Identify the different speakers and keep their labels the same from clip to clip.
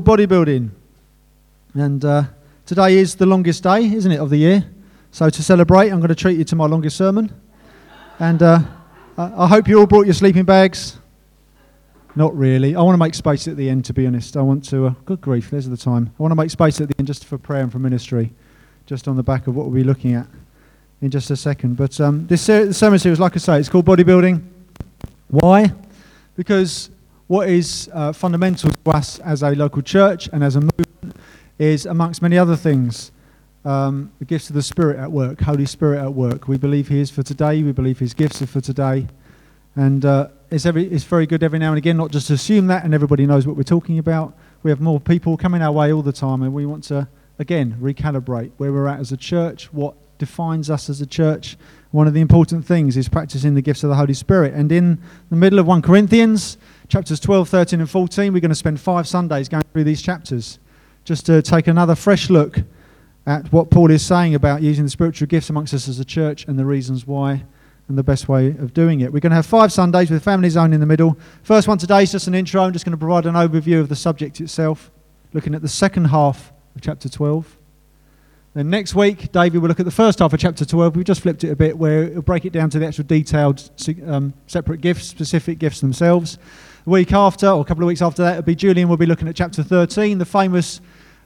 Speaker 1: bodybuilding. And uh, today is the longest day, isn't it, of the year? So to celebrate, I'm going to treat you to my longest sermon. And uh, I hope you all brought your sleeping bags. Not really. I want to make space at the end, to be honest. I want to, uh, good grief, there's the time. I want to make space at the end just for prayer and for ministry, just on the back of what we'll be looking at in just a second. But um, this ser- sermon series, like I say, it's called Bodybuilding. Why? Because what is uh, fundamental to us as a local church and as a movement is, amongst many other things, um, the gifts of the Spirit at work, Holy Spirit at work. We believe He is for today. We believe His gifts are for today. And uh, it's, every, it's very good every now and again not just to assume that and everybody knows what we're talking about. We have more people coming our way all the time, and we want to, again, recalibrate where we're at as a church, what defines us as a church. One of the important things is practicing the gifts of the Holy Spirit. And in the middle of 1 Corinthians, chapters 12, 13, and 14, we're going to spend five Sundays going through these chapters just to take another fresh look at what Paul is saying about using the spiritual gifts amongst us as a church and the reasons why and the best way of doing it. We're going to have five Sundays with Family Zone in the middle. First one today is just an intro. I'm just going to provide an overview of the subject itself, looking at the second half of chapter 12. Then next week, David will look at the first half of chapter 12. We've just flipped it a bit where he'll break it down to the actual detailed um, separate gifts, specific gifts themselves. The week after, or a couple of weeks after that, it'll be Julian will be looking at chapter 13, the famous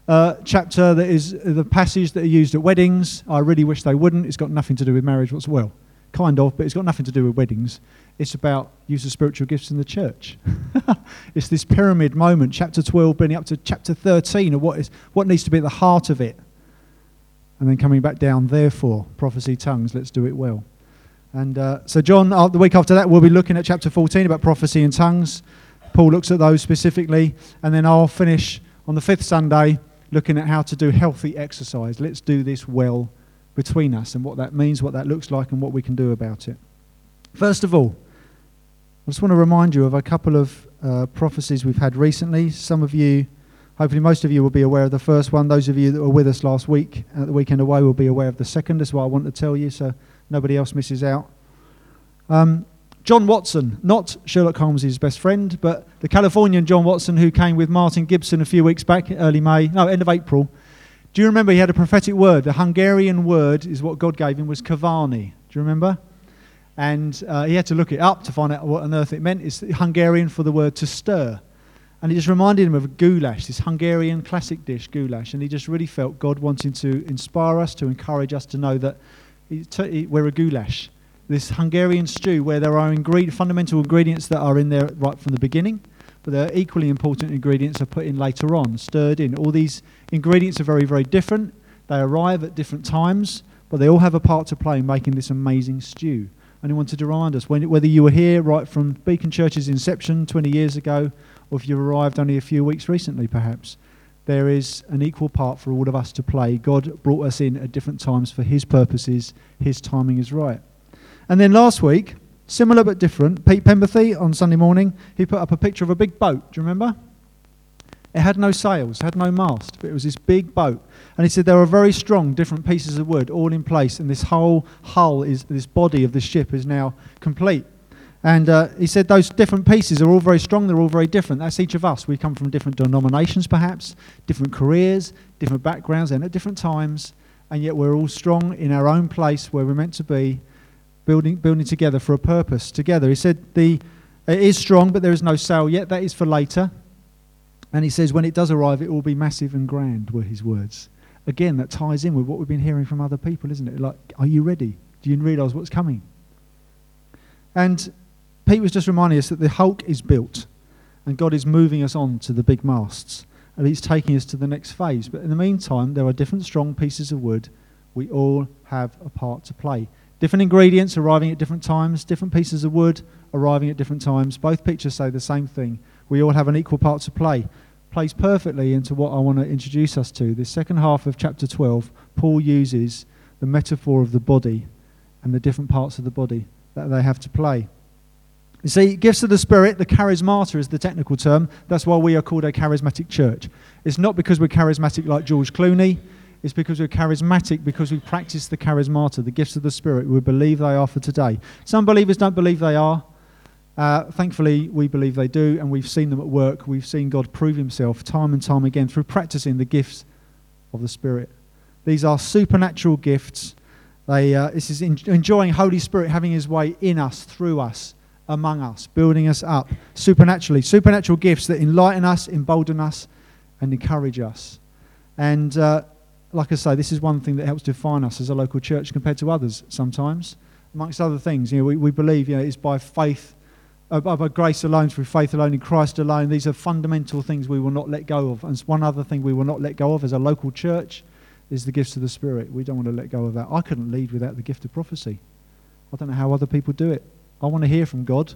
Speaker 1: uh, chapter that is the passage that are used at weddings. I really wish they wouldn't. It's got nothing to do with marriage whatsoever. Well, kind of, but it's got nothing to do with weddings. It's about use of spiritual gifts in the church. it's this pyramid moment, chapter 12 bringing up to chapter 13 of what, is, what needs to be at the heart of it. And then coming back down, therefore, prophecy, tongues, let's do it well. And uh, so, John, uh, the week after that, we'll be looking at chapter 14 about prophecy and tongues. Paul looks at those specifically. And then I'll finish on the fifth Sunday looking at how to do healthy exercise. Let's do this well between us and what that means, what that looks like, and what we can do about it. First of all, I just want to remind you of a couple of uh, prophecies we've had recently. Some of you, hopefully, most of you will be aware of the first one. Those of you that were with us last week at the weekend away will be aware of the second. That's what I want to tell you so nobody else misses out. Um, John Watson, not Sherlock Holmes' best friend, but the Californian John Watson who came with Martin Gibson a few weeks back, early May, no, end of April. Do you remember he had a prophetic word? The Hungarian word is what God gave him was Kavani. Do you remember? And uh, he had to look it up to find out what on earth it meant. It's Hungarian for the word to stir. And it just reminded him of goulash, this Hungarian classic dish, goulash. And he just really felt God wanting to inspire us, to encourage us to know that we're a goulash this Hungarian stew where there are fundamental ingredients that are in there right from the beginning, but there are equally important ingredients are put in later on, stirred in. All these ingredients are very, very different. They arrive at different times, but they all have a part to play in making this amazing stew. And I wanted to remind us, when, whether you were here right from Beacon Church's inception 20 years ago, or if you've arrived only a few weeks recently, perhaps, there is an equal part for all of us to play. God brought us in at different times for His purposes. His timing is right. And then last week, similar but different, Pete Pemberthy on Sunday morning, he put up a picture of a big boat. Do you remember? It had no sails, had no mast, but it was this big boat. And he said there are very strong different pieces of wood all in place, and this whole hull is this body of the ship is now complete. And uh, he said those different pieces are all very strong, they're all very different. That's each of us. We come from different denominations, perhaps, different careers, different backgrounds, and at different times, and yet we're all strong in our own place where we're meant to be building, building together for a purpose together. He said the, it is strong, but there is no sail yet. That is for later. And he says when it does arrive, it will be massive and grand, were his words. Again, that ties in with what we've been hearing from other people, isn't it? Like, are you ready? Do you realise what's coming? And Pete was just reminding us that the hulk is built and God is moving us on to the big masts and he's taking us to the next phase. But in the meantime, there are different strong pieces of wood. We all have a part to play. Different ingredients arriving at different times, different pieces of wood arriving at different times. Both pictures say the same thing. We all have an equal part to play. Plays perfectly into what I want to introduce us to. The second half of chapter 12, Paul uses the metaphor of the body and the different parts of the body that they have to play. You see, gifts of the Spirit, the charismata is the technical term. That's why we are called a charismatic church. It's not because we're charismatic like George Clooney. It's because we're charismatic, because we practice the charismata, the gifts of the Spirit. We believe they are for today. Some believers don't believe they are. Uh, thankfully, we believe they do, and we've seen them at work. We've seen God prove himself time and time again through practicing the gifts of the Spirit. These are supernatural gifts. They, uh, this is enjoying Holy Spirit having his way in us, through us, among us, building us up supernaturally. Supernatural gifts that enlighten us, embolden us, and encourage us. And uh, like I say, this is one thing that helps define us as a local church compared to others sometimes. Amongst other things, you know, we, we believe you know, it's by faith uh, by grace alone, through faith alone, in Christ alone. These are fundamental things we will not let go of. And one other thing we will not let go of as a local church is the gifts of the Spirit. We don't want to let go of that. I couldn't lead without the gift of prophecy. I don't know how other people do it. I want to hear from God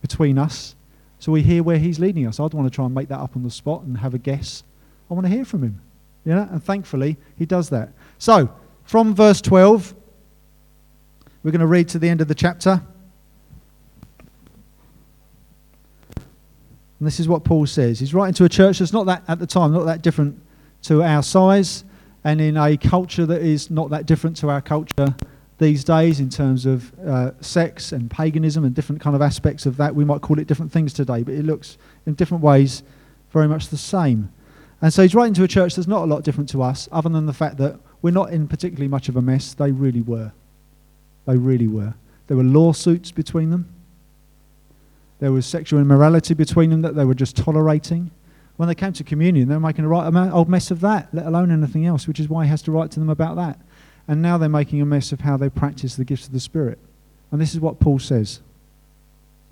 Speaker 1: between us so we hear where He's leading us. I don't want to try and make that up on the spot and have a guess. I want to hear from Him. You know? And thankfully, He does that. So, from verse 12, we're going to read to the end of the chapter. And this is what Paul says. He's writing to a church that's not that, at the time, not that different to our size, and in a culture that is not that different to our culture these days in terms of uh, sex and paganism and different kind of aspects of that. We might call it different things today, but it looks in different ways very much the same. And so he's writing to a church that's not a lot different to us, other than the fact that we're not in particularly much of a mess. They really were. They really were. There were lawsuits between them. There was sexual immorality between them that they were just tolerating. When they came to communion, they were making a right old mess of that, let alone anything else, which is why he has to write to them about that. And now they're making a mess of how they practice the gifts of the Spirit. And this is what Paul says.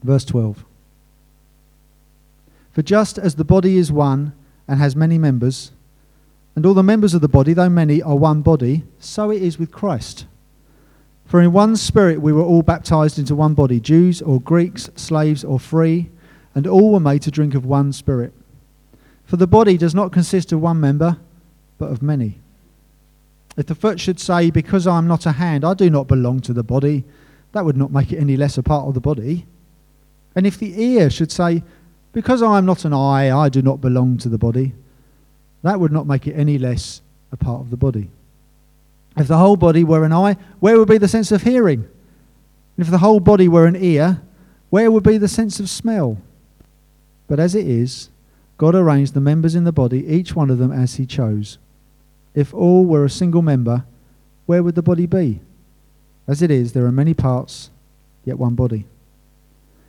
Speaker 1: Verse 12. For just as the body is one and has many members, and all the members of the body, though many, are one body, so it is with Christ. For in one spirit we were all baptized into one body, Jews or Greeks, slaves or free, and all were made to drink of one spirit. For the body does not consist of one member, but of many. If the foot should say, Because I am not a hand, I do not belong to the body, that would not make it any less a part of the body. And if the ear should say, Because I am not an eye, I do not belong to the body, that would not make it any less a part of the body. If the whole body were an eye, where would be the sense of hearing? And if the whole body were an ear, where would be the sense of smell? But as it is, God arranged the members in the body, each one of them as he chose. If all were a single member, where would the body be? As it is, there are many parts, yet one body.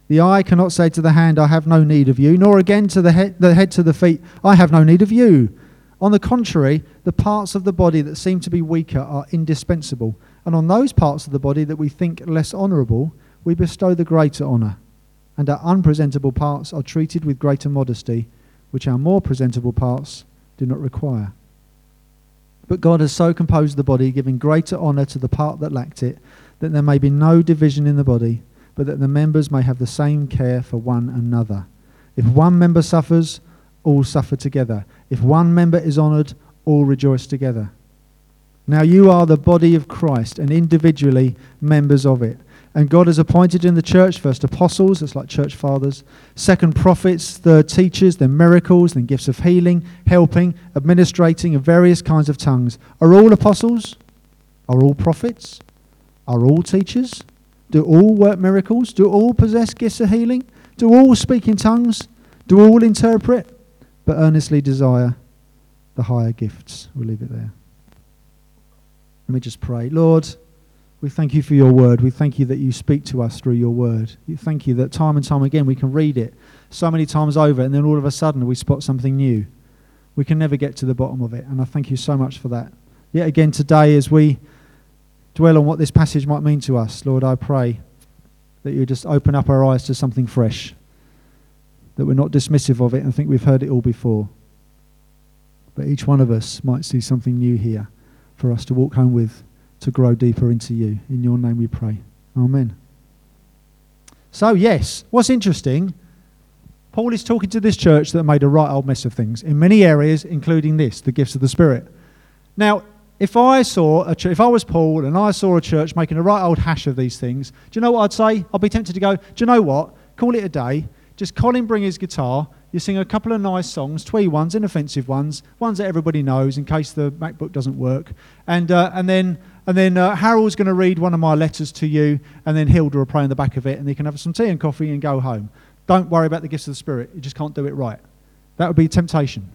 Speaker 1: The eye cannot say to the hand, I have no need of you, nor again to the head, the head to the feet, I have no need of you. On the contrary, the parts of the body that seem to be weaker are indispensable, and on those parts of the body that we think less honourable, we bestow the greater honour, and our unpresentable parts are treated with greater modesty, which our more presentable parts do not require. But God has so composed the body, giving greater honour to the part that lacked it, that there may be no division in the body, but that the members may have the same care for one another. If one member suffers, all suffer together. If one member is honored, all rejoice together. Now you are the body of Christ and individually members of it. And God has appointed in the church first apostles, that's like church fathers, second prophets, third teachers, then miracles, then gifts of healing, helping, administrating of various kinds of tongues. Are all apostles? Are all prophets? Are all teachers? Do all work miracles? Do all possess gifts of healing? Do all speak in tongues? Do all interpret? but earnestly desire the higher gifts. We'll leave it there. Let me just pray. Lord, we thank you for your word. We thank you that you speak to us through your word. We thank you that time and time again we can read it so many times over, and then all of a sudden we spot something new. We can never get to the bottom of it, and I thank you so much for that. Yet again today, as we dwell on what this passage might mean to us, Lord, I pray that you just open up our eyes to something fresh that we're not dismissive of it and think we've heard it all before. But each one of us might see something new here for us to walk home with, to grow deeper into you. In your name we pray. Amen. So, yes, what's interesting, Paul is talking to this church that made a right old mess of things in many areas, including this, the gifts of the Spirit. Now, if I saw a ch- if I was Paul and I saw a church making a right old hash of these things, do you know what I'd say? I'd be tempted to go, do you know what? Call it a day just Colin bring his guitar, you sing a couple of nice songs, twee ones, inoffensive ones, ones that everybody knows in case the MacBook doesn't work, and, uh, and then, and then uh, Harold's going to read one of my letters to you, and then Hilda will pray in the back of it, and you can have some tea and coffee and go home. Don't worry about the gifts of the Spirit, you just can't do it right. That would be temptation.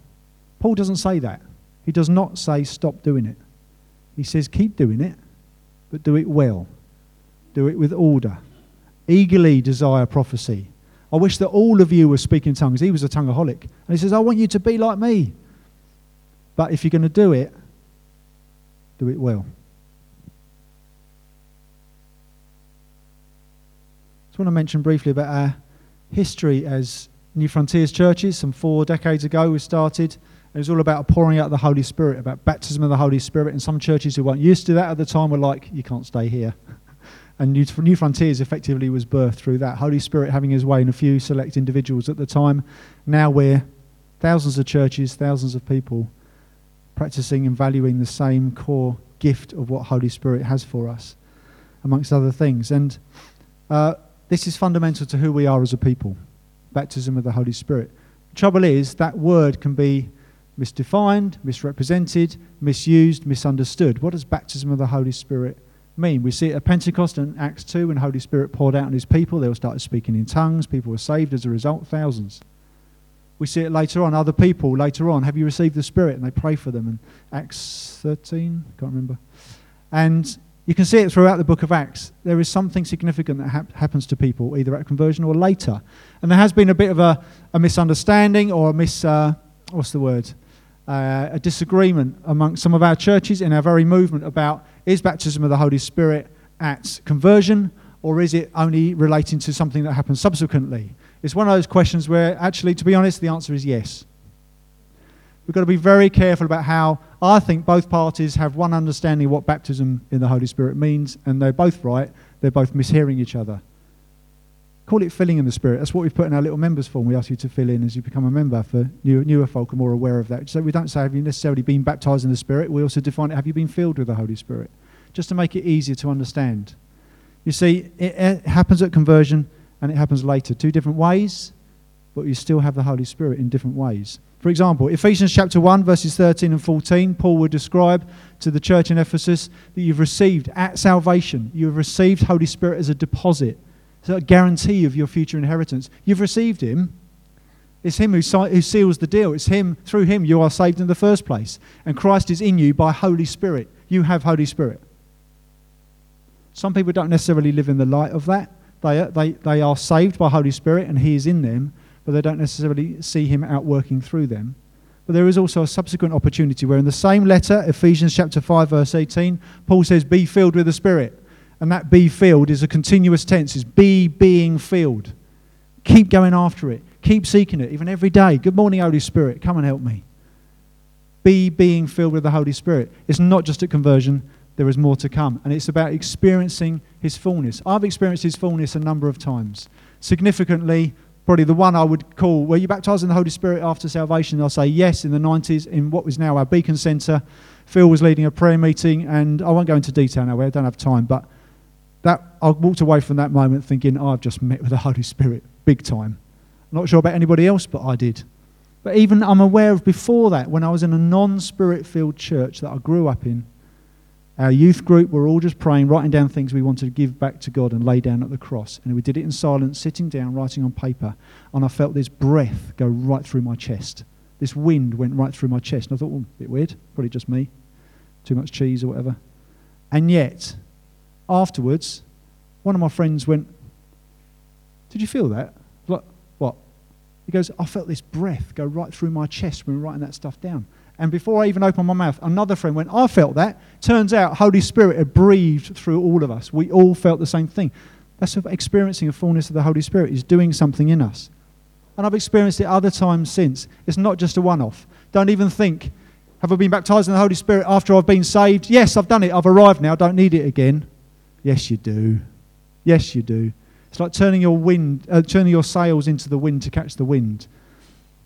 Speaker 1: Paul doesn't say that. He does not say stop doing it. He says keep doing it, but do it well. Do it with order. Eagerly desire prophecy. I wish that all of you were speaking tongues. He was a tongueaholic. And he says, I want you to be like me. But if you're going to do it, do it well. Just want to mention briefly about our history as New Frontiers churches. Some four decades ago, we started. It was all about pouring out the Holy Spirit, about baptism of the Holy Spirit. And some churches who weren't used to that at the time were like, you can't stay here. And New, New Frontiers effectively was birthed through that. Holy Spirit having his way in a few select individuals at the time. Now we're thousands of churches, thousands of people practicing and valuing the same core gift of what Holy Spirit has for us, amongst other things. And uh, this is fundamental to who we are as a people baptism of the Holy Spirit. The trouble is, that word can be misdefined, misrepresented, misused, misunderstood. What does baptism of the Holy Spirit mean? We see it at Pentecost in Acts 2 when the Holy Spirit poured out on his people. They all started speaking in tongues. People were saved as a result, thousands. We see it later on. Other people later on, have you received the Spirit? And they pray for them. And Acts 13, can't remember. And you can see it throughout the book of Acts. There is something significant that hap- happens to people, either at conversion or later. And there has been a bit of a, a misunderstanding or a mis, uh, what's the word? Uh, a disagreement among some of our churches in our very movement about is baptism of the Holy Spirit at conversion or is it only relating to something that happens subsequently? It's one of those questions where, actually, to be honest, the answer is yes. We've got to be very careful about how I think both parties have one understanding of what baptism in the Holy Spirit means, and they're both right. They're both mishearing each other. Call it filling in the Spirit. That's what we've put in our little members form. We ask you to fill in as you become a member for new, newer folk are more aware of that. So we don't say, have you necessarily been baptized in the Spirit? We also define it, have you been filled with the Holy Spirit? Just to make it easier to understand. You see, it, it happens at conversion and it happens later. Two different ways, but you still have the Holy Spirit in different ways. For example, Ephesians chapter 1, verses 13 and 14, Paul would describe to the church in Ephesus that you've received at salvation, you have received Holy Spirit as a deposit it's a guarantee of your future inheritance. You've received Him. It's Him who, who seals the deal. It's Him, through Him, you are saved in the first place. And Christ is in you by Holy Spirit. You have Holy Spirit. Some people don't necessarily live in the light of that. They, they, they are saved by Holy Spirit and He is in them, but they don't necessarily see Him outworking through them. But there is also a subsequent opportunity where, in the same letter, Ephesians chapter 5, verse 18, Paul says, Be filled with the Spirit. And that be filled is a continuous tense, is be being filled. Keep going after it. Keep seeking it, even every day. Good morning, Holy Spirit. Come and help me. Be being filled with the Holy Spirit. It's not just a conversion, there is more to come. And it's about experiencing His fullness. I've experienced His fullness a number of times. Significantly, probably the one I would call, were you baptized in the Holy Spirit after salvation? I'll say yes in the 90s in what was now our Beacon Centre. Phil was leading a prayer meeting, and I won't go into detail now, I don't have time, but that I walked away from that moment thinking, I've just met with the Holy Spirit big time. I'm not sure about anybody else, but I did. But even I'm aware of before that, when I was in a non spirit filled church that I grew up in, our youth group were all just praying, writing down things we wanted to give back to God and lay down at the cross. And we did it in silence, sitting down, writing on paper. And I felt this breath go right through my chest. This wind went right through my chest. And I thought, well, a bit weird. Probably just me. Too much cheese or whatever. And yet, afterwards, one of my friends went, Did you feel that? Like, what? He goes, I felt this breath go right through my chest when we were writing that stuff down. And before I even opened my mouth, another friend went, I felt that. Turns out, Holy Spirit had breathed through all of us. We all felt the same thing. That's experiencing a fullness of the Holy Spirit. He's doing something in us. And I've experienced it other times since. It's not just a one off. Don't even think, have I been baptized in the Holy Spirit after I've been saved? Yes, I've done it. I've arrived now. I don't need it again. Yes, you do. Yes, you do. It's like turning your wind, uh, turning your sails into the wind to catch the wind.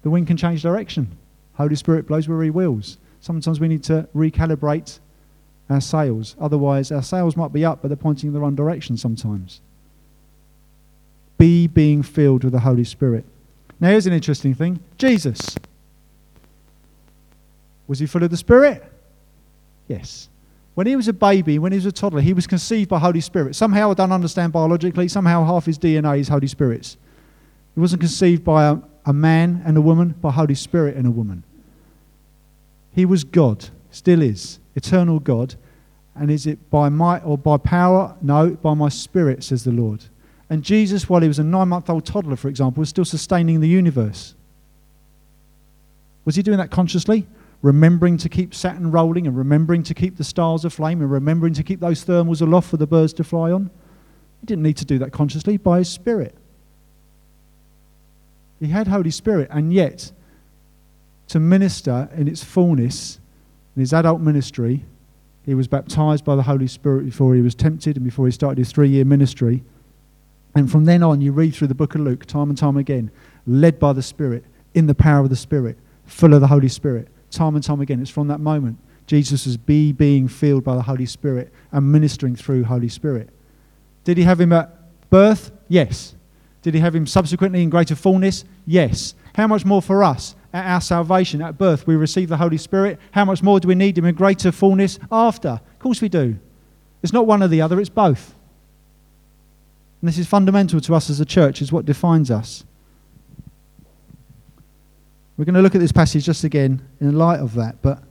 Speaker 1: The wind can change direction. Holy Spirit blows where He wills. Sometimes we need to recalibrate our sails. Otherwise, our sails might be up, but they're pointing in the wrong direction sometimes. be being filled with the Holy Spirit. Now, here's an interesting thing Jesus. Was he full of the Spirit? Yes. When he was a baby, when he was a toddler, he was conceived by Holy Spirit. Somehow, I don't understand biologically, somehow half his DNA is Holy Spirit's. He wasn't conceived by a, a man and a woman, by Holy Spirit and a woman. He was God, still is, eternal God. And is it by might or by power? No, by my spirit, says the Lord. And Jesus, while he was a nine month old toddler, for example, was still sustaining the universe. Was he doing that consciously? remembering to keep Saturn rolling and remembering to keep the stars aflame and remembering to keep those thermals aloft for the birds to fly on. He didn't need to do that consciously by his spirit. He had Holy Spirit, and yet to minister in its fullness, in his adult ministry, he was baptized by the Holy Spirit before he was tempted and before he started his three year ministry. And from then on, you read through the book of Luke time and time again, led by the Spirit, in the power of the Spirit, full of the Holy Spirit time and time again. It's from that moment. Jesus was be being filled by the Holy Spirit and ministering through Holy Spirit. Did he have him at birth? Yes. Did he have him subsequently in greater fullness? Yes. How much more for us at our salvation, at birth, we receive the Holy Spirit? How much more do we need him in greater fullness after? Of course we do. It's not one or the other, it's both. And this is fundamental to us as a church, is what defines us. We're going to look at this passage just again in light of that, but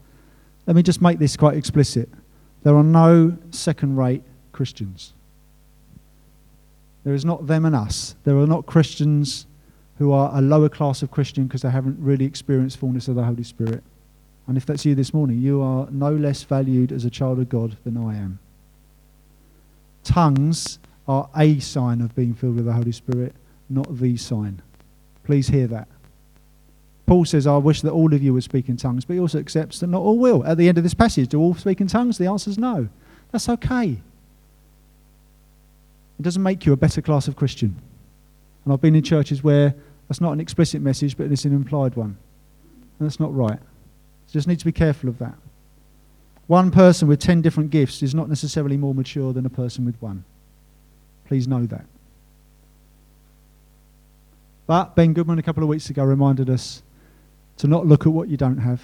Speaker 1: let me just make this quite explicit. There are no second rate Christians. There is not them and us. There are not Christians who are a lower class of Christian because they haven't really experienced fullness of the Holy Spirit. And if that's you this morning, you are no less valued as a child of God than I am. Tongues are a sign of being filled with the Holy Spirit, not the sign. Please hear that. Paul says, I wish that all of you would speak in tongues, but he also accepts that not all will. At the end of this passage, do all speak in tongues? The answer is no. That's okay. It doesn't make you a better class of Christian. And I've been in churches where that's not an explicit message, but it's an implied one. And that's not right. You just need to be careful of that. One person with 10 different gifts is not necessarily more mature than a person with one. Please know that. But Ben Goodman a couple of weeks ago reminded us to not look at what you don't have.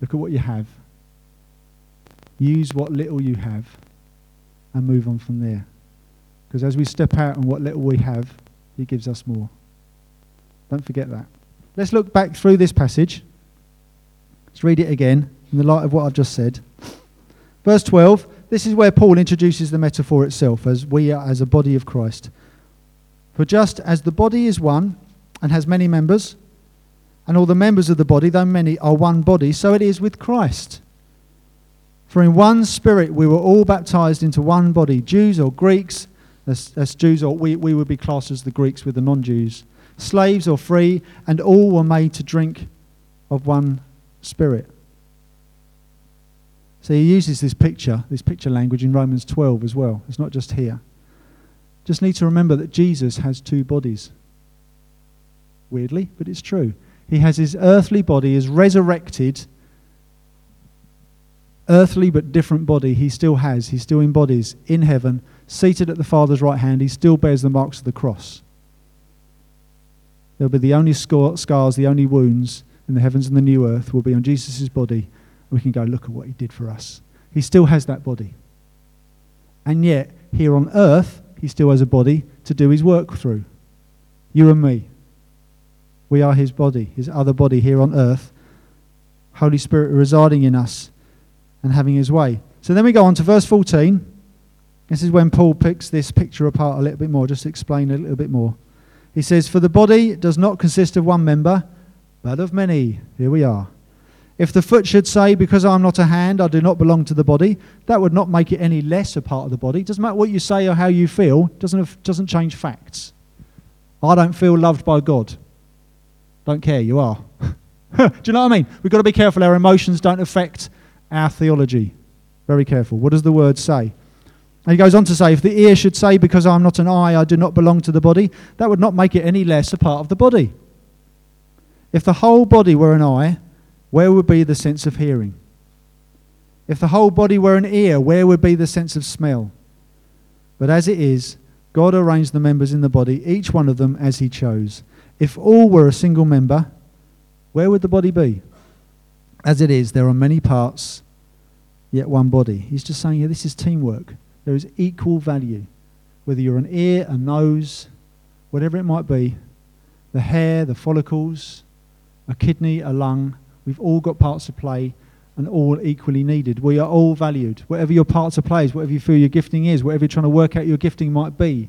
Speaker 1: Look at what you have. Use what little you have and move on from there. Because as we step out on what little we have, He gives us more. Don't forget that. Let's look back through this passage. Let's read it again in the light of what I've just said. Verse 12, this is where Paul introduces the metaphor itself as we are as a body of Christ. For just as the body is one and has many members, and all the members of the body, though many, are one body, so it is with Christ. For in one spirit we were all baptized into one body, Jews or Greeks, as, as Jews, or we, we would be classed as the Greeks with the non Jews, slaves or free, and all were made to drink of one spirit. So he uses this picture, this picture language in Romans 12 as well. It's not just here. Just need to remember that Jesus has two bodies. Weirdly, but it's true. He has his earthly body, his resurrected, earthly but different body. He still has, he still embodies in heaven, seated at the Father's right hand. He still bears the marks of the cross. There'll be the only scars, the only wounds in the heavens and the new earth will be on Jesus' body. We can go, look at what he did for us. He still has that body. And yet, here on earth, he still has a body to do his work through. You and me. We are his body, his other body here on earth. Holy Spirit residing in us and having his way. So then we go on to verse 14. This is when Paul picks this picture apart a little bit more, just to explain a little bit more. He says, For the body does not consist of one member, but of many. Here we are. If the foot should say, Because I am not a hand, I do not belong to the body, that would not make it any less a part of the body. Doesn't matter what you say or how you feel, doesn't, doesn't change facts. I don't feel loved by God. Don't care, you are. Do you know what I mean? We've got to be careful our emotions don't affect our theology. Very careful. What does the word say? And he goes on to say, if the ear should say, Because I'm not an eye, I do not belong to the body, that would not make it any less a part of the body. If the whole body were an eye, where would be the sense of hearing? If the whole body were an ear, where would be the sense of smell? But as it is, God arranged the members in the body, each one of them as he chose. If all were a single member, where would the body be? As it is, there are many parts, yet one body. He's just saying here, this is teamwork. There is equal value. Whether you're an ear, a nose, whatever it might be, the hair, the follicles, a kidney, a lung, we've all got parts to play and all equally needed. We are all valued. Whatever your part to play is, whatever you feel your gifting is, whatever you're trying to work out your gifting might be,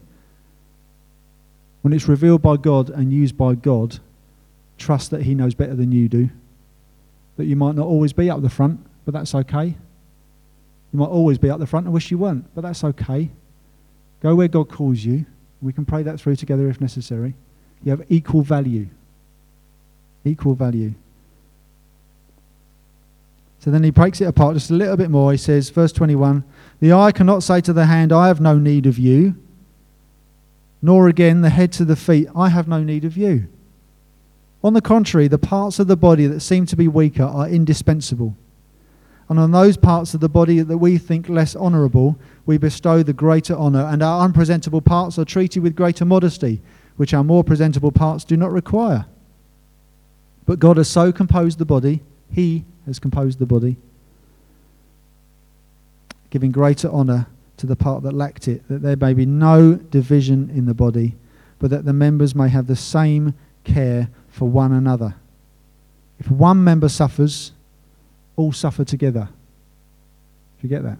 Speaker 1: when it's revealed by God and used by God, trust that He knows better than you do. That you might not always be up the front, but that's okay. You might always be up the front and wish you weren't, but that's okay. Go where God calls you. We can pray that through together if necessary. You have equal value. Equal value. So then he breaks it apart just a little bit more. He says, verse 21 The eye cannot say to the hand, I have no need of you, nor again the head to the feet, I have no need of you. On the contrary, the parts of the body that seem to be weaker are indispensable. And on those parts of the body that we think less honourable, we bestow the greater honour, and our unpresentable parts are treated with greater modesty, which our more presentable parts do not require. But God has so composed the body, He has composed the body, giving greater honour to the part that lacked it, that there may be no division in the body, but that the members may have the same care for one another. If one member suffers, all suffer together. Do you get that?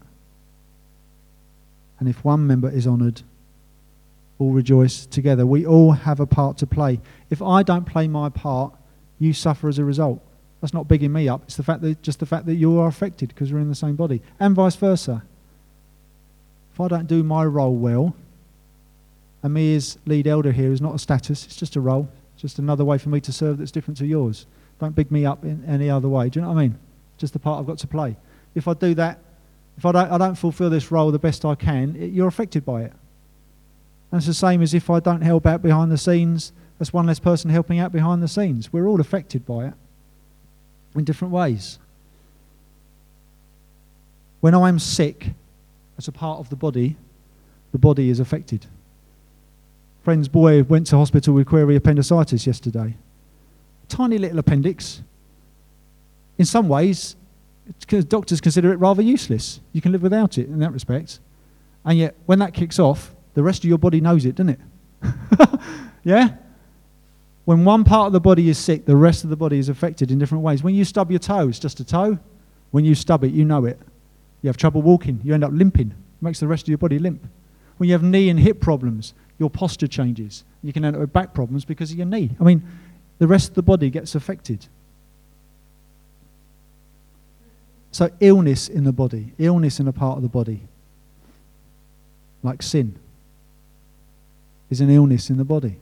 Speaker 1: And if one member is honoured, all rejoice together. We all have a part to play. If I don't play my part, you suffer as a result. That's not bigging me up. It's the fact that just the fact that you are affected because we're in the same body, and vice versa. If I don't do my role well, and me as lead elder here is not a status, it's just a role. It's just another way for me to serve that's different to yours. Don't big me up in any other way. Do you know what I mean? Just the part I've got to play. If I do that, if I don't, I don't fulfill this role the best I can, it, you're affected by it. It's the same as if I don't help out behind the scenes, that's one less person helping out behind the scenes. We're all affected by it in different ways. When I'm sick, as a part of the body, the body is affected. Friend's boy went to hospital with query appendicitis yesterday. Tiny little appendix. In some ways, doctors consider it rather useless. You can live without it in that respect. And yet, when that kicks off, the rest of your body knows it, doesn't it? yeah? When one part of the body is sick, the rest of the body is affected in different ways. When you stub your toe, it's just a toe. When you stub it, you know it. You have trouble walking, you end up limping. It makes the rest of your body limp. When you have knee and hip problems, your posture changes. You can end up with back problems because of your knee. I mean, the rest of the body gets affected. So, illness in the body, illness in a part of the body, like sin, is an illness in the body.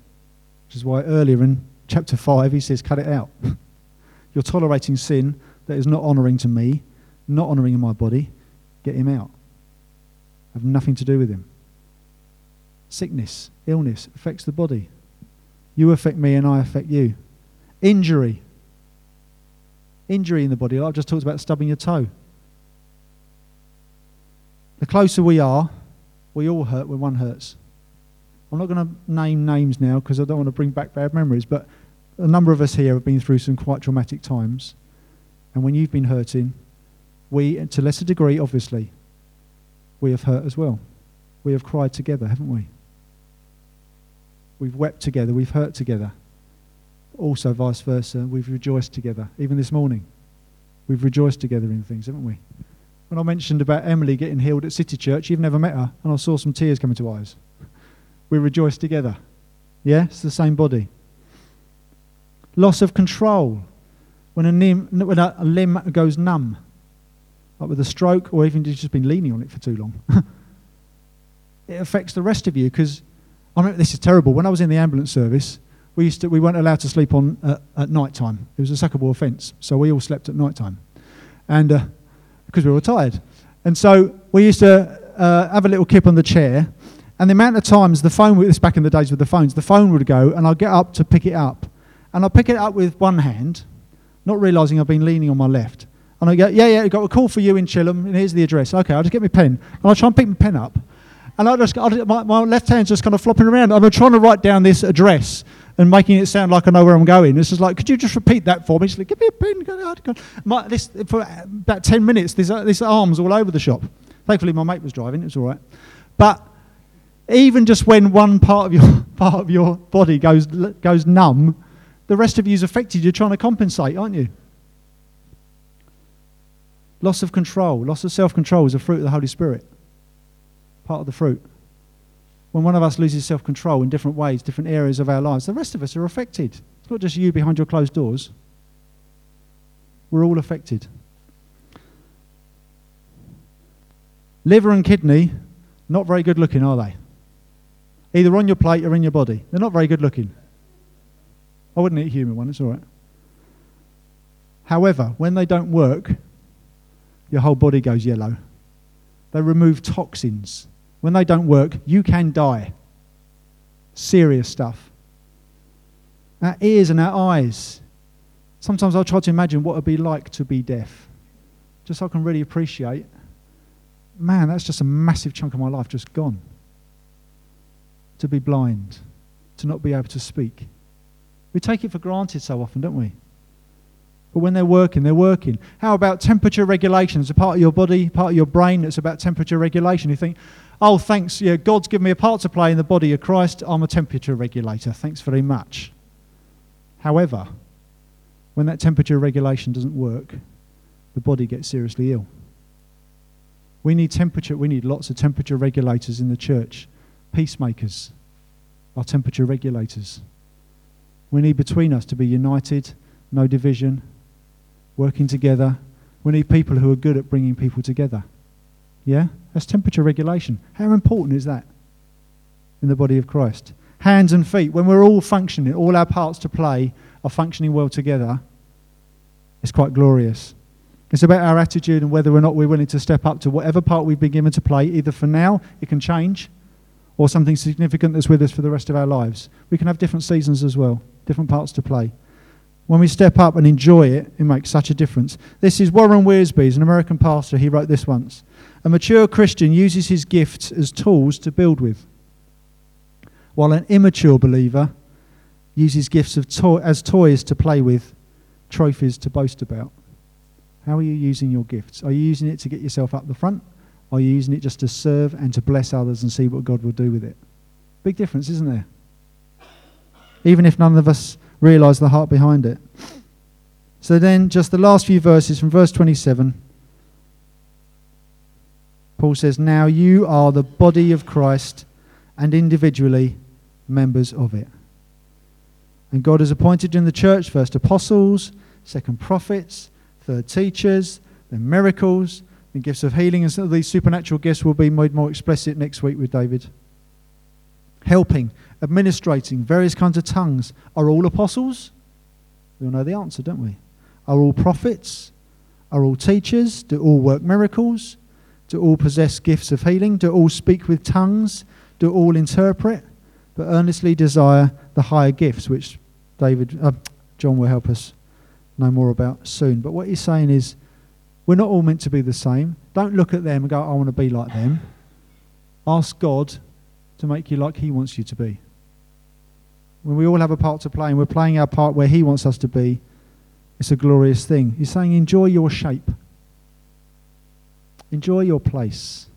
Speaker 1: Which is why earlier in chapter 5 he says, Cut it out. You're tolerating sin that is not honouring to me, not honouring in my body. Get him out. Have nothing to do with him. Sickness, illness affects the body. You affect me and I affect you. Injury. Injury in the body. I've just talked about stubbing your toe. The closer we are, we all hurt when one hurts. I'm not going to name names now because I don't want to bring back bad memories, but a number of us here have been through some quite traumatic times. And when you've been hurting, we, to lesser degree, obviously, we have hurt as well. We have cried together, haven't we? We've wept together, we've hurt together. Also, vice versa, we've rejoiced together. Even this morning, we've rejoiced together in things, haven't we? When I mentioned about Emily getting healed at City Church, you've never met her, and I saw some tears coming to eyes. We rejoice together. Yeah, it's the same body. Loss of control. When a, limb, when a limb goes numb, like with a stroke, or even just been leaning on it for too long. it affects the rest of you because I remember this is terrible. When I was in the ambulance service, we used to we weren't allowed to sleep on uh, at night time. It was a sackable offence, so we all slept at night time, and uh, because we were tired, and so we used to uh, have a little kip on the chair, and the amount of times the phone, this back in the days with the phones, the phone would go, and I'd get up to pick it up, and I'd pick it up with one hand, not realising I've been leaning on my left, and I go, yeah, yeah, I've got a call for you in Chilham, and here's the address. Okay, I'll just get my pen. And I'll try and pick my pen up. And I just, I, my, my left hand's just kind of flopping around. I'm trying to write down this address and making it sound like I know where I'm going. It's just like, could you just repeat that for me? She's like, give me a pen. My, this, for about 10 minutes, this, uh, this arm's all over the shop. Thankfully, my mate was driving. It was all right. But even just when one part of your, part of your body goes, goes numb, the rest of you is affected. You're trying to compensate, aren't you? Loss of control, loss of self control is a fruit of the Holy Spirit. Part of the fruit. When one of us loses self control in different ways, different areas of our lives, the rest of us are affected. It's not just you behind your closed doors. We're all affected. Liver and kidney, not very good looking, are they? Either on your plate or in your body. They're not very good looking. I wouldn't eat a human one, it's all right. However, when they don't work, your whole body goes yellow. They remove toxins. When they don't work, you can die. Serious stuff. Our ears and our eyes. Sometimes I try to imagine what it would be like to be deaf, just so I can really appreciate. Man, that's just a massive chunk of my life just gone. To be blind, to not be able to speak. We take it for granted so often, don't we? But when they're working, they're working. How about temperature regulation? It's a part of your body, part of your brain that's about temperature regulation. You think, oh, thanks, yeah, God's given me a part to play in the body of Christ. I'm a temperature regulator. Thanks very much. However, when that temperature regulation doesn't work, the body gets seriously ill. We need temperature, we need lots of temperature regulators in the church. Peacemakers are temperature regulators. We need between us to be united, no division, working together. We need people who are good at bringing people together. Yeah? That's temperature regulation. How important is that in the body of Christ? Hands and feet. When we're all functioning, all our parts to play are functioning well together, it's quite glorious. It's about our attitude and whether or not we're willing to step up to whatever part we've been given to play. Either for now, it can change, or something significant that's with us for the rest of our lives. We can have different seasons as well, different parts to play. When we step up and enjoy it, it makes such a difference. This is Warren Wiersbe, an American pastor. He wrote this once. A mature Christian uses his gifts as tools to build with, while an immature believer uses gifts to- as toys to play with, trophies to boast about. How are you using your gifts? Are you using it to get yourself up the front? Are you using it just to serve and to bless others and see what God will do with it? Big difference, isn't there? Even if none of us realize the heart behind it. So then, just the last few verses from verse 27. Paul says, Now you are the body of Christ and individually members of it. And God has appointed in the church first apostles, second prophets, third teachers, then miracles, and gifts of healing. And some of these supernatural gifts will be made more explicit next week with David. Helping, administrating, various kinds of tongues. Are all apostles? We all know the answer, don't we? Are all prophets? Are all teachers? Do all work miracles? Do all possess gifts of healing? Do all speak with tongues? Do all interpret? But earnestly desire the higher gifts, which David, uh, John will help us know more about soon. But what he's saying is, we're not all meant to be the same. Don't look at them and go, I want to be like them. Ask God to make you like He wants you to be. When we all have a part to play and we're playing our part where He wants us to be, it's a glorious thing. He's saying, enjoy your shape, enjoy your place.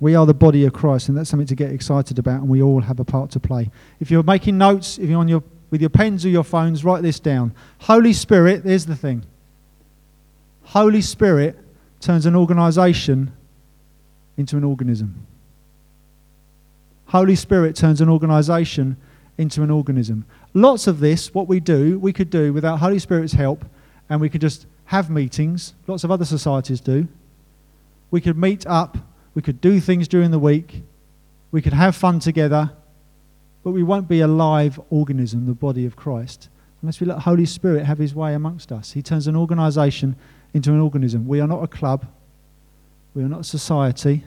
Speaker 1: We are the body of Christ, and that's something to get excited about, and we all have a part to play. If you're making notes, if you're on your with your pens or your phones, write this down. Holy Spirit, there's the thing. Holy Spirit turns an organization into an organism. Holy Spirit turns an organization into an organism. Lots of this, what we do, we could do without Holy Spirit's help, and we could just have meetings. Lots of other societies do. We could meet up, we could do things during the week, we could have fun together, but we won't be a live organism, the body of Christ, unless we let Holy Spirit have his way amongst us. He turns an organization into an organism. We are not a club. We are not a society.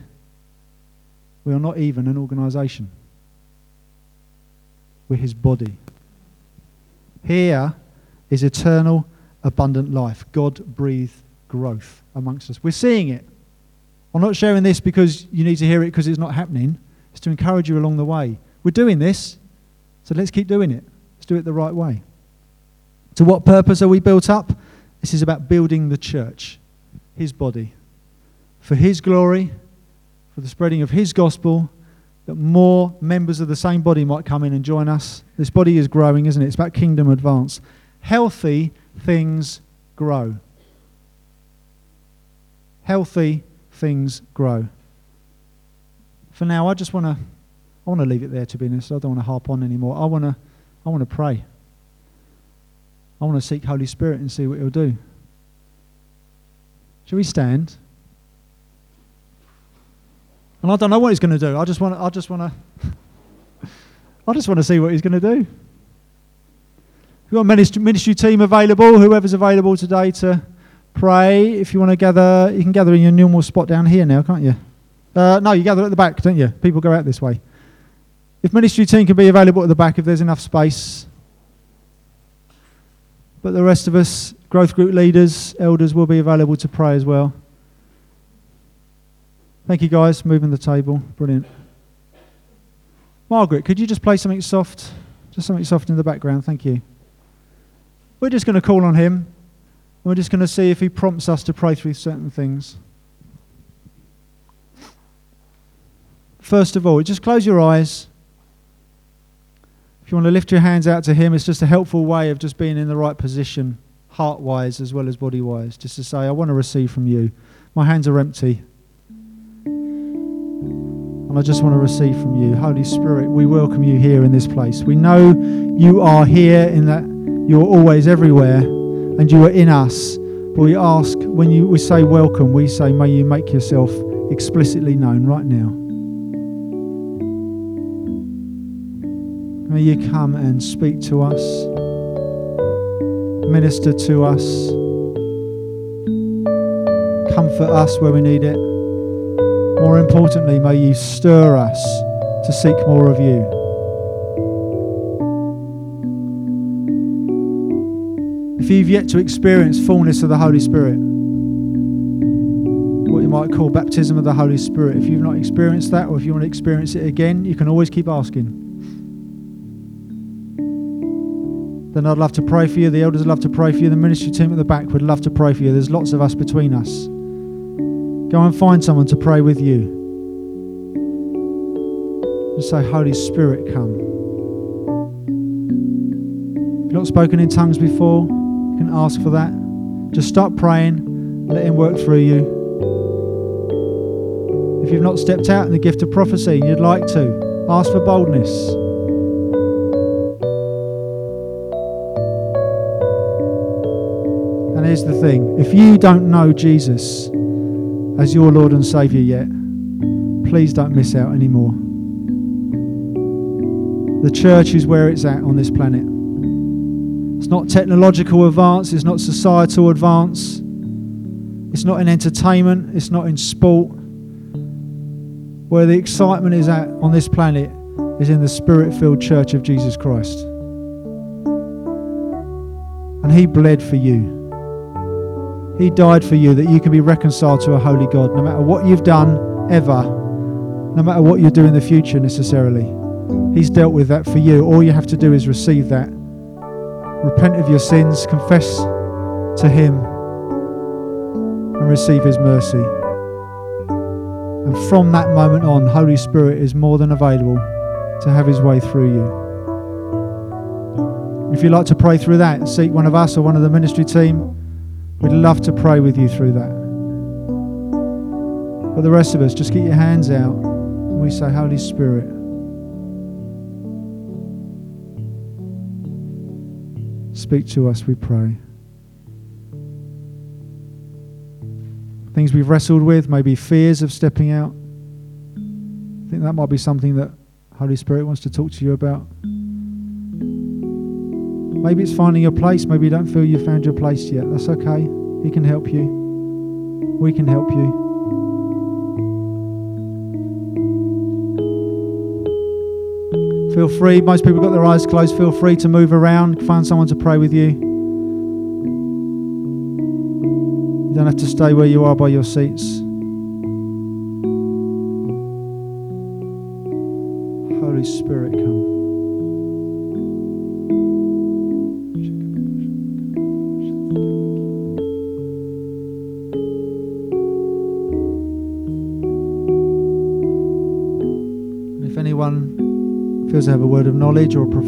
Speaker 1: We are not even an organization. We're his body. Here is eternal, abundant life. God breathed growth amongst us. We're seeing it I'm not sharing this because you need to hear it because it's not happening. It's to encourage you along the way. We're doing this, so let's keep doing it. Let's do it the right way. To what purpose are we built up? This is about building the church, his body, for his glory, for the spreading of his gospel, that more members of the same body might come in and join us. This body is growing, isn't it? It's about kingdom advance. Healthy things grow. Healthy things grow. For now, I just want to I want to leave it there to be honest. I don't want to harp on anymore. I want to I want to pray. I want to seek Holy Spirit and see what he'll do. Shall we stand? And I don't know what he's going to do. I just want to, I just want to I just want to see what he's going to do. We've got ministry, ministry team available, whoever's available today to pray. If you want to gather, you can gather in your normal spot down here now, can't you? Uh, no, you gather at the back, don't you? People go out this way. If ministry team can be available at the back, if there's enough space. But the rest of us, growth group leaders, elders, will be available to pray as well. Thank you, guys. Moving the table. Brilliant. Margaret, could you just play something soft? Just something soft in the background. Thank you. We're just going to call on him. We're just going to see if he prompts us to pray through certain things. First of all, just close your eyes. If you want to lift your hands out to him, it's just a helpful way of just being in the right position, heart wise as well as body wise. Just to say, I want to receive from you. My hands are empty. And I just want to receive from you. Holy Spirit, we welcome you here in this place. We know you are here in that you're always everywhere and you are in us. But we ask, when you, we say welcome, we say, may you make yourself explicitly known right now. May you come and speak to us, minister to us, comfort us where we need it. More importantly, may you stir us to seek more of you. If you've yet to experience fullness of the Holy Spirit, what you might call baptism of the Holy Spirit, if you've not experienced that or if you want to experience it again, you can always keep asking. Then I'd love to pray for you. The elders would love to pray for you. The ministry team at the back would love to pray for you. There's lots of us between us. Go and find someone to pray with you. And say, Holy Spirit, come. If you've not spoken in tongues before, you can ask for that. Just stop praying, let Him work through you. If you've not stepped out in the gift of prophecy and you'd like to, ask for boldness. And here's the thing if you don't know Jesus, as your Lord and Saviour yet, please don't miss out anymore. The church is where it's at on this planet. It's not technological advance, it's not societal advance, it's not in entertainment, it's not in sport. Where the excitement is at on this planet is in the spirit filled church of Jesus Christ. And He bled for you. He died for you that you can be reconciled to a holy God, no matter what you've done ever, no matter what you do in the future necessarily. He's dealt with that for you. All you have to do is receive that. Repent of your sins, confess to Him, and receive His mercy. And from that moment on, Holy Spirit is more than available to have His way through you. If you'd like to pray through that, seek one of us or one of the ministry team. We'd love to pray with you through that. But the rest of us, just get your hands out and we say, Holy Spirit, speak to us, we pray. Things we've wrestled with, maybe fears of stepping out. I think that might be something that Holy Spirit wants to talk to you about. Maybe it's finding your place. Maybe you don't feel you've found your place yet. That's okay. He can help you. We can help you. Feel free. Most people got their eyes closed. Feel free to move around. Find someone to pray with you. You don't have to stay where you are by your seats.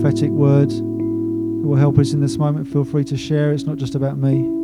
Speaker 1: Prophetic word that will help us in this moment, feel free to share. It's not just about me.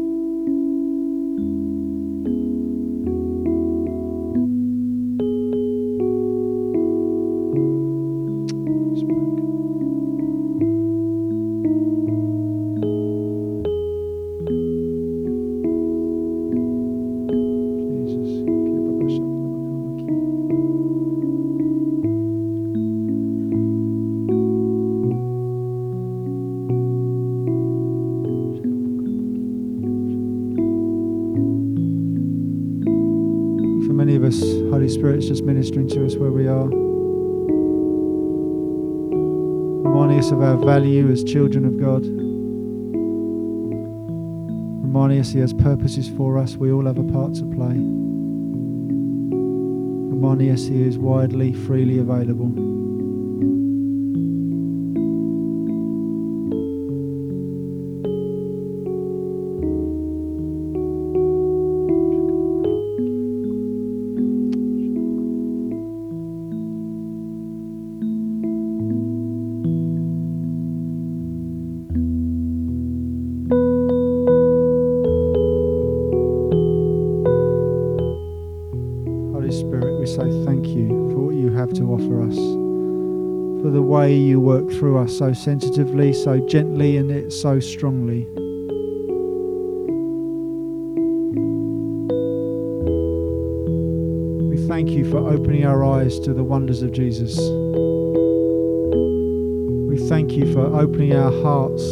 Speaker 1: Ministering to us where we are. Reminding us of our value as children of God. Reminding us He has purposes for us. We all have a part to play. Reminding us He is widely, freely available. Through us so sensitively, so gently, and it so strongly. We thank you for opening our eyes to the wonders of Jesus. We thank you for opening our hearts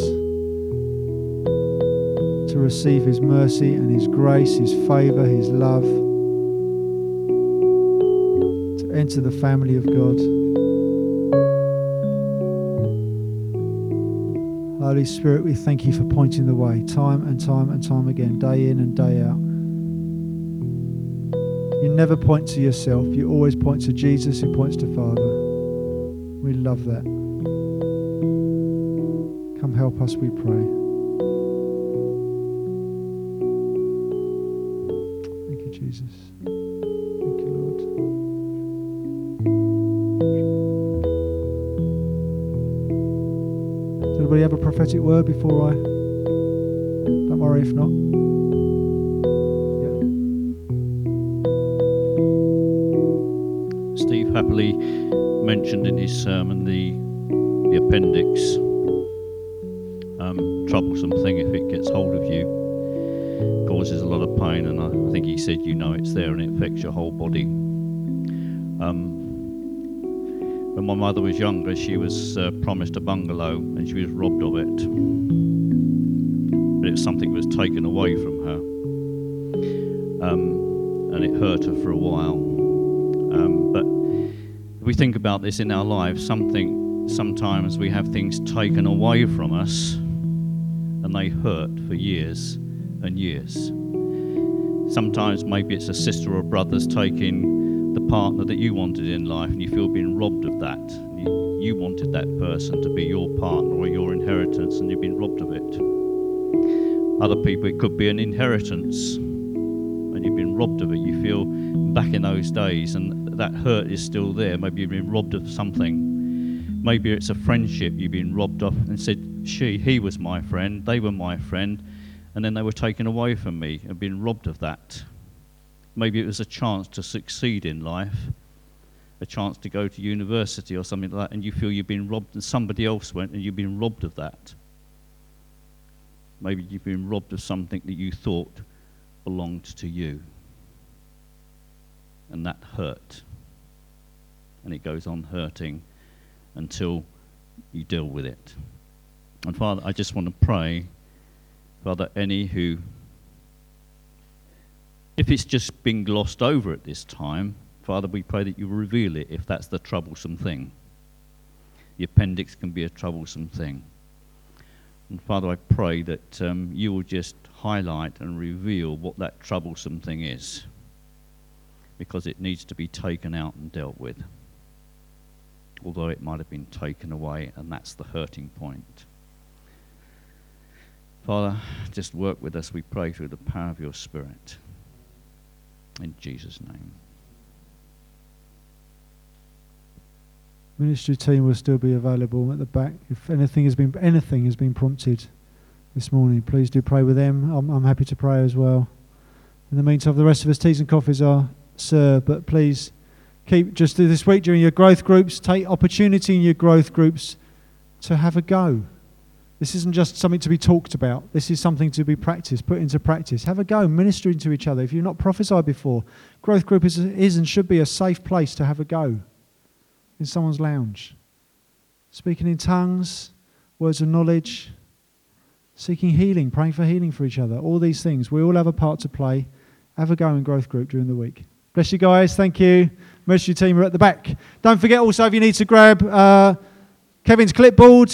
Speaker 1: to receive His mercy and His grace, His favour, His love, to enter the family of God. Holy Spirit, we thank you for pointing the way time and time and time again, day in and day out. You never point to yourself, you always point to Jesus who points to Father. We love that. Come help us, we pray. Word before I? Don't worry if not.
Speaker 2: Yeah. Steve happily mentioned in his sermon the the appendix. Um, troublesome thing if it gets hold of you causes a lot of pain, and I, I think he said you know it's there and it affects your whole body. Um, when my mother was younger, she was uh, promised a bungalow and she was robbed of it. But it was something that was taken away from her. Um, and it hurt her for a while. Um, but we think about this in our lives, something sometimes we have things taken away from us and they hurt for years and years. Sometimes maybe it's a sister or brother's taking the partner that you wanted in life and you feel being robbed of that. You, you wanted that person to be your partner or your inheritance and you've been robbed of it. Other people, it could be an inheritance and you've been robbed of it. You feel back in those days and that hurt is still there. Maybe you've been robbed of something. Maybe it's a friendship you've been robbed of and said, she, he was my friend, they were my friend, and then they were taken away from me and been robbed of that. Maybe it was a chance to succeed in life, a chance to go to university or something like that, and you feel you've been robbed, and somebody else went and you've been robbed of that. Maybe you've been robbed of something that you thought belonged to you. And that hurt. And it goes on hurting until you deal with it. And Father, I just want to pray, Father, any who if it's just been glossed over at this time, Father, we pray that you reveal it if that's the troublesome thing. The appendix can be a troublesome thing. And Father, I pray that um, you will just highlight and reveal what that troublesome thing is, because it needs to be taken out and dealt with. although it might have been taken away, and that's the hurting point. Father, just work with us, we pray, through the power of your Spirit. In Jesus' name.
Speaker 1: Ministry team will still be available at the back. If anything has been anything has been prompted this morning, please do pray with them. I'm, I'm happy to pray as well. In the meantime, the rest of us teas and coffees are served, but please keep just this week during your growth groups, take opportunity in your growth groups to have a go. This isn't just something to be talked about. This is something to be practiced, put into practice. Have a go, ministering to each other. If you've not prophesied before, growth group is, is and should be a safe place to have a go in someone's lounge. Speaking in tongues, words of knowledge, seeking healing, praying for healing for each other. All these things. We all have a part to play. Have a go in growth group during the week. Bless you guys. Thank you. Most of your team are at the back. Don't forget also if you need to grab uh, Kevin's clipboard,